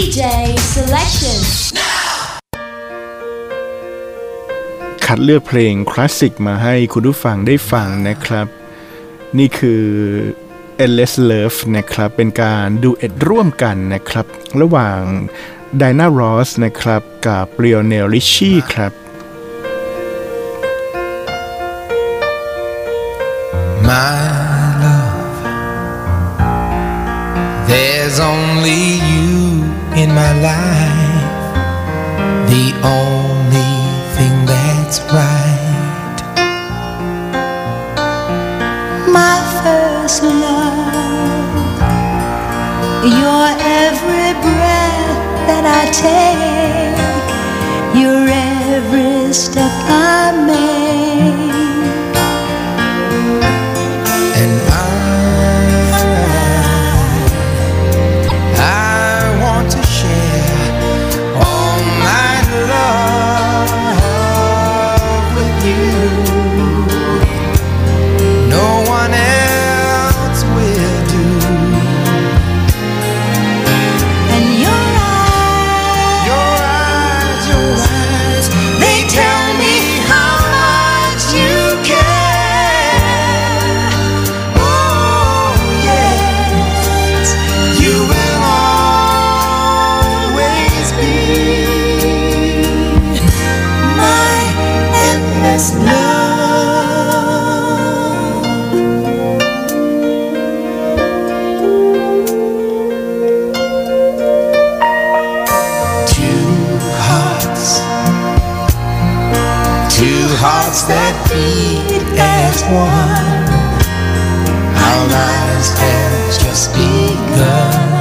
DJ selection คัดเลือกเพลงคลาสสิกมาให้คุณผู้ฟังได้ฟังนะครับ นี่คือ Endless Love นะครับ เป็นการ duet ร่วมกันนะครับ ระหว่าง Diana Ross นะครับกับ Lionel Richie ครับ My love, there's only you in my life, the only two hearts that beat as one. Our lives have just begun.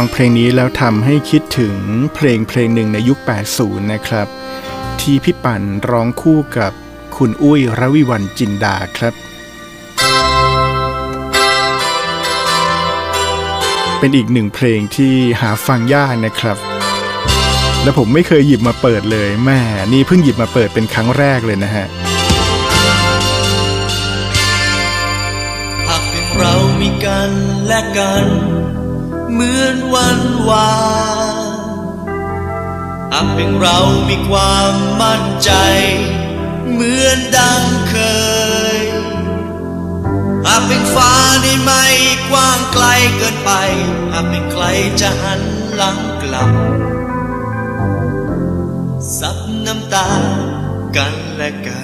ฟังเพลงนี้แล้วทำให้คิดถึงเพลงเพลงหนึ่งในยุค 80 นะครับ ที่พี่ปั่นร้องคู่กับคุณอุ้ยระวิวันจินดาครับ เป็นอีกหนึ่งเพลงที่หาฟังยากนะครับ และผมไม่เคยหยิบมาเปิดเลยแม่นี่เพิ่งหยิบมาเปิดเป็นครั้งแรกเลยนะฮะหากเป็นเรามีกันและกัน เหมือนวันวานหากเพียงเรามีความมั่นใจ เหมือนดังเคย หากเพียงฟ้านี้ไม่กว้างไกลเกินไป หากเพียงใครจะหันหลังกลับซับน้ำตากันและกัน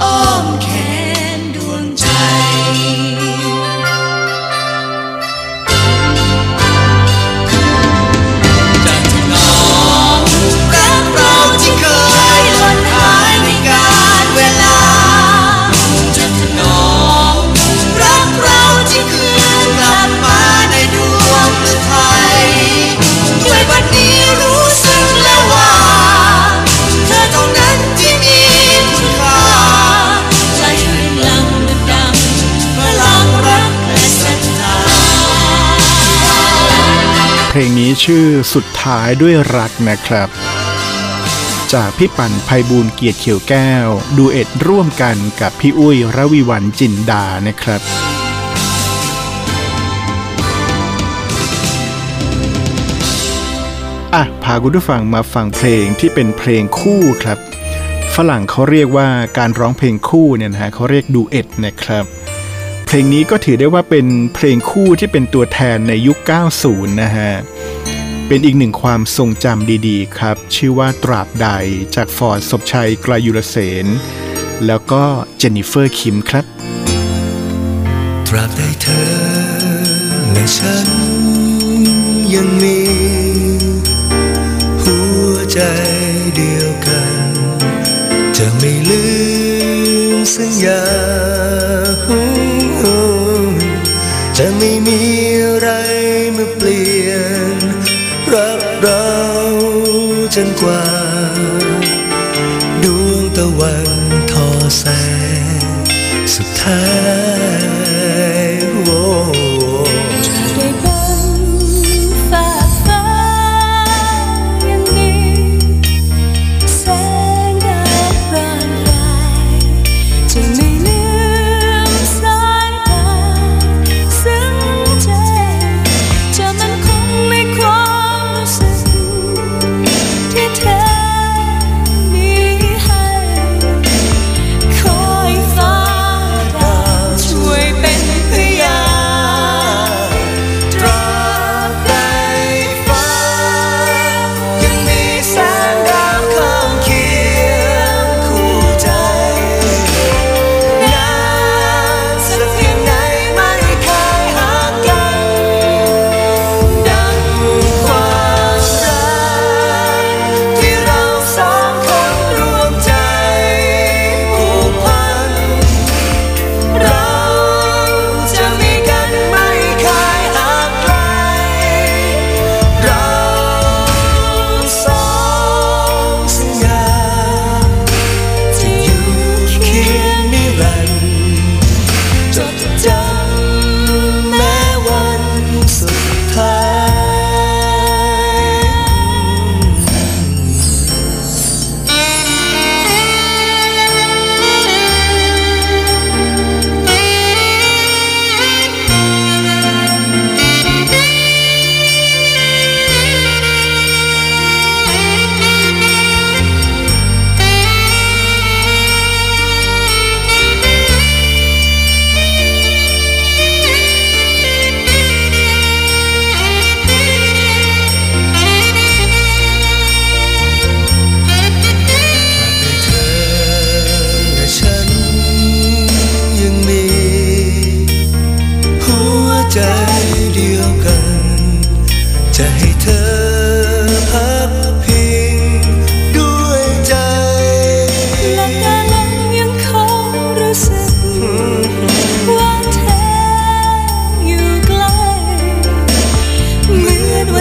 วั ชื่อสุดท้ายด้วยรักนะครับ จากพี่ปั่นภัยบูลเกียรติเขียวแก้ว ดูเอ็ดร่วมกันกับพี่อุ้ยระวิวันจินดานะครับอะพาคุณผู้ฟังมาฟังเพลงที่เป็นเพลงคู่ครับ ฝรั่งเขาเรียกว่าการร้องเพลงคู่เนี่ยนะฮะเขาเรียกดูเอ็ดนะครับ เพลงนี้ก็ถือได้ว่าเป็นเพลงคู่ที่เป็นตัวแทนในยุค 90 นะฮะ เป็นอีกหนึ่งความทรงจำดีๆ ครับ ชื่อว่าตราบใดจากฟอร์ดศพชัยกลายุรเสน แล้วก็เจนนิเฟอร์คิมครับ ตราบใดเธอและฉันยังมี หัวใจเดียวกัน จะไม่ลืมสัญญา จะไม่มีอะไรมาเปลี่ยน รักเราจนกว่า ดวงตะวันทอแสงสุดท้าย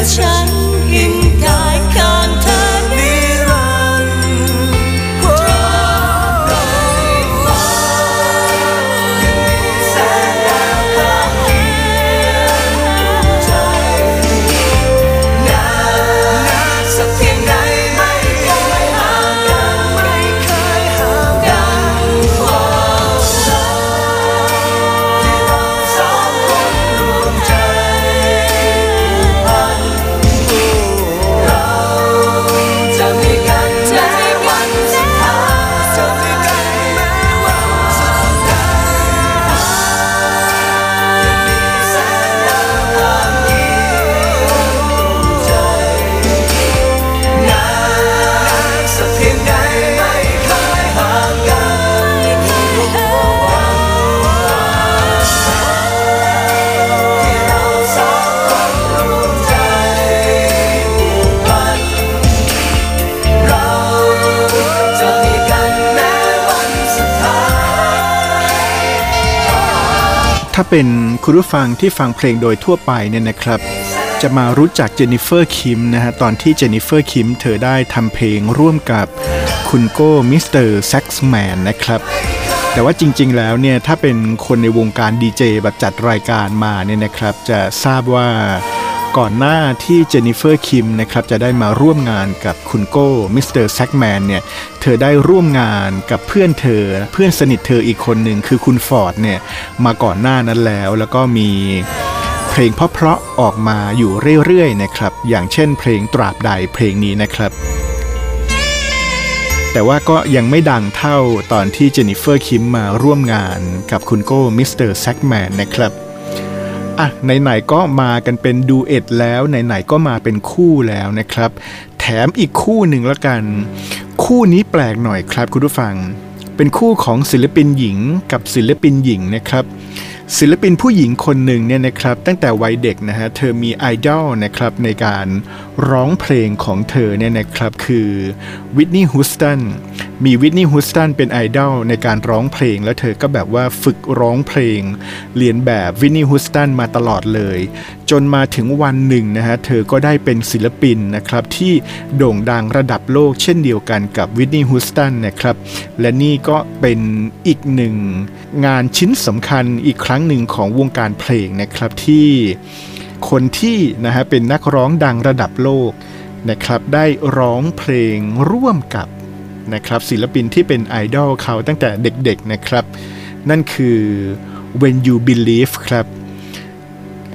sunshine. ถ้าเป็นคุณผู้ฟังที่ฟังเพลงโดยทั่วไปเนี่ยนะครับ จะมารู้จักเจนนิเฟอร์คิมนะฮะตอนที่เจนนิเฟอร์คิมเธอได้ทำเพลงร่วมกับคุณโก้ Mr. Saxman นะครับ แต่ว่าจริงๆแล้วเนี่ยถ้าเป็นคนในวงการดีเจแบบจัดรายการมาเนี่ยนะครับ จะทราบว่า ก่อนหน้าที่เจนนิเฟอร์คิมนะครับจะได้มาร่วมงานกับคุณโก้ Mr. Saxman เนี่ยเธอได้ร่วมงานกับเพื่อนเธอ เพื่อนสนิทเธออีกคนหนึ่งคือคุณฟอร์ดเนี่ยมาก่อนหน้านั้นแล้ว แล้วก็มีเพลงเพราะๆออกมาอยู่เรื่อยๆนะครับอย่างเช่นเพลงตราบใดเพลงนี้นะครับแต่ว่าก็ยังไม่ดังเท่าตอนที่เจนนิเฟอร์คิมมาร่วมงานกับคุณโก้ Mr. Saxman นะครับ อะไหนๆก็มากันเป็น duet แล้วไหนๆก็มาเป็นคู่แล้วนะครับ แถมอีกคู่หนึ่งแล้วกัน คู่นี้แปลกหน่อยครับคุณผู้ฟัง เป็นคู่ของศิลปินหญิงกับศิลปินหญิงนะครับศิลปินผู้หญิงคนหนึ่งเนี่ยนะครับตั้งแต่วัยเด็กนะฮะเธอมีไอดอลนะครับในการร้องเพลงของเธอเนี่ยนะครับคือวิทนีย์ฮูสตัน มีวิทนีย์ฮูสตันเป็นไอดอลในการร้องเพลง แล้วเธอก็แบบว่าฝึกร้องเพลง เรียนแบบวิทนีย์ฮูสตันมาตลอดเลย จนมาถึงวันหนึ่งนะฮะเธอก็ได้เป็นศิลปินนะครับที่โด่งดังระดับโลกเช่นเดียวกันกับวิทนีย์ฮูสตันนะครับและนี่ก็เป็นอีกหนึ่งงานชิ้นสำคัญอีกครั้งหนึ่งของวงการเพลงนะครับที่คนที่นะฮะเป็นนักร้องดังระดับโลกนะครับได้ร้องเพลงร่วมกับ นะครับศิลปินที่เป็นไอดอลเขาตั้งแต่เด็กๆนะครับ นั่นคือ When You Believe ครับ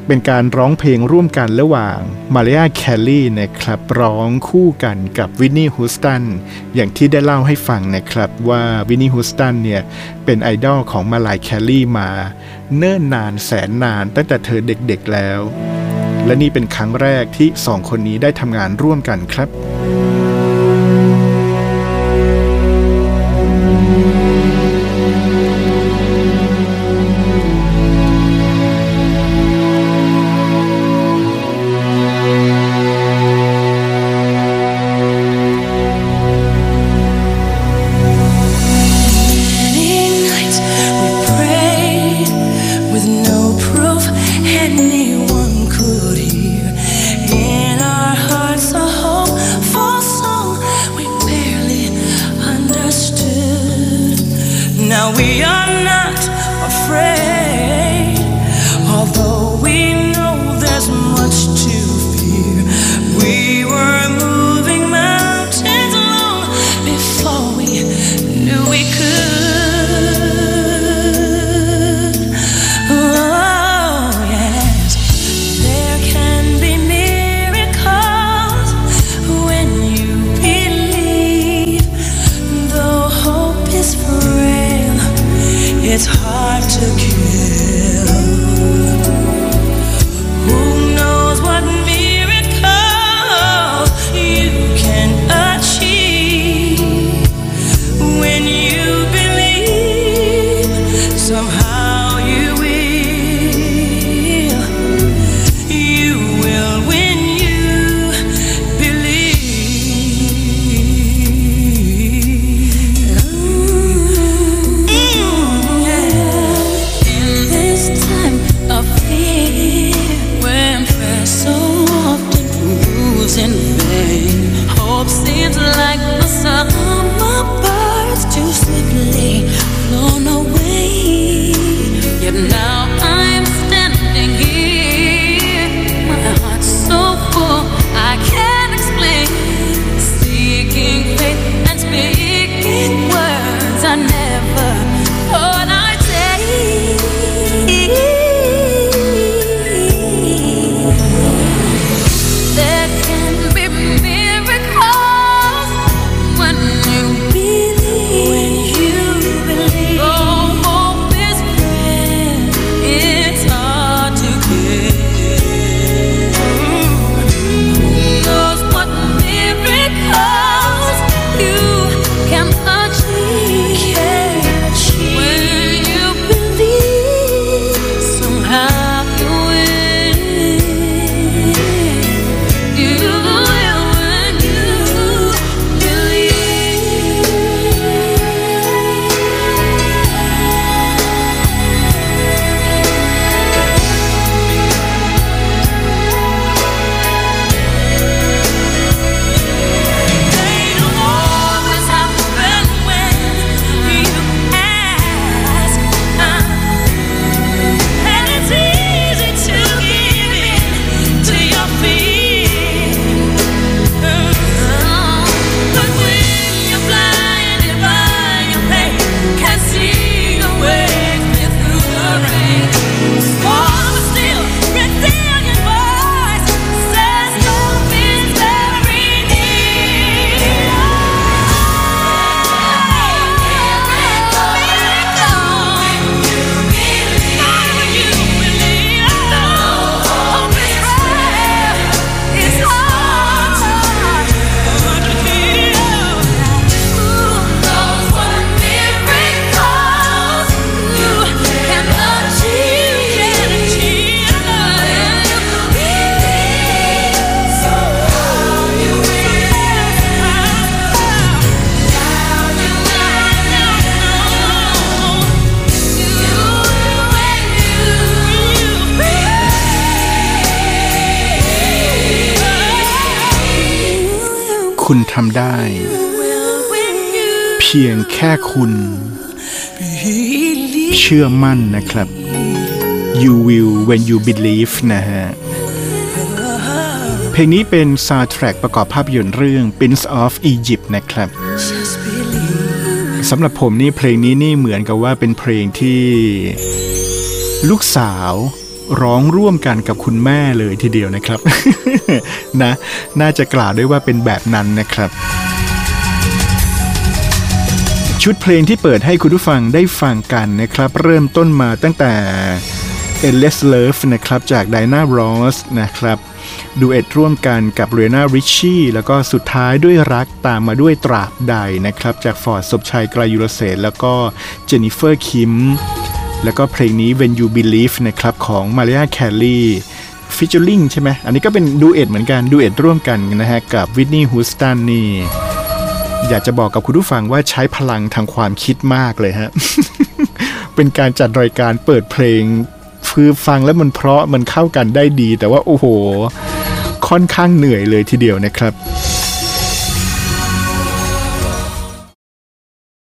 เป็นการร้องเพลงร่วมกันระหว่างมาริ a าแคลลี่นะครับ ร้องคู่กันกับวินนี่ฮูสตันอย่างที่ได้เล่าให้ฟังนะครับว่าวินนี่ฮูสตันเนี่ย เป็นไอดอลของมาลายแคลลี่มา เนิ่นนานแสนนานตั้งแต่เธอเด็กๆแล้ว และนี่เป็นครั้งแรกที่สองคนนี้ได้ทำงานร่วมกันครับ we are love. ำได้ เพียงแค่คุณ เชื่อมั่นนะครับ you will when you believe นะฮะ เพลงนี้เป็นซาวด์แทร็กประกอบภาพยนตร์เรื่อง Prince of Egypt นะครับสำหรับผมนี่เพลงนี้นี่เหมือนกับว่าเป็นเพลงที่ ลูกสาว ร้องร่วมกันกับคุณแม่เลยทีเดียวนะครับนะน่าจะกล่าวได้ว่าเป็นแบบนั้นนะครับชุดเพลงที่เปิดให้คุณผู้ฟังได้ฟังกันนะครับ เริ่มต้นมาตั้งแต่ Endless Love นะครับจาก Diana Ross นะครับดูเอ็ดร่วมกันกับเรนาริชชี่แล้วก็สุดท้ายด้วยรักตามมาด้วยตราบใดนะครับ จากฟอร์ดศพชัยไกรยุรเศษแล้วก็เจนนิเฟอร์คิม แล้วก็เพลงนี้ When You Believe นะครับของมาริ a าแคลลี่featuring ใช่ไหมอันนี้ก็เป็น duet เหมือนกัน duet ร่วมกันนะฮะกับ Whitney Houston นี่อยากจะบอกกับคุณผู้ฟังว่าใช้พลังทางความคิดมากเลยฮะ เป็นการจัดรายการเปิดเพลงคือฟังแล้วมันเพราะมันเข้ากันได้ดี แต่ว่าโอ้โห ค่อนข้างเหนื่อยเลยทีเดียวนะครับ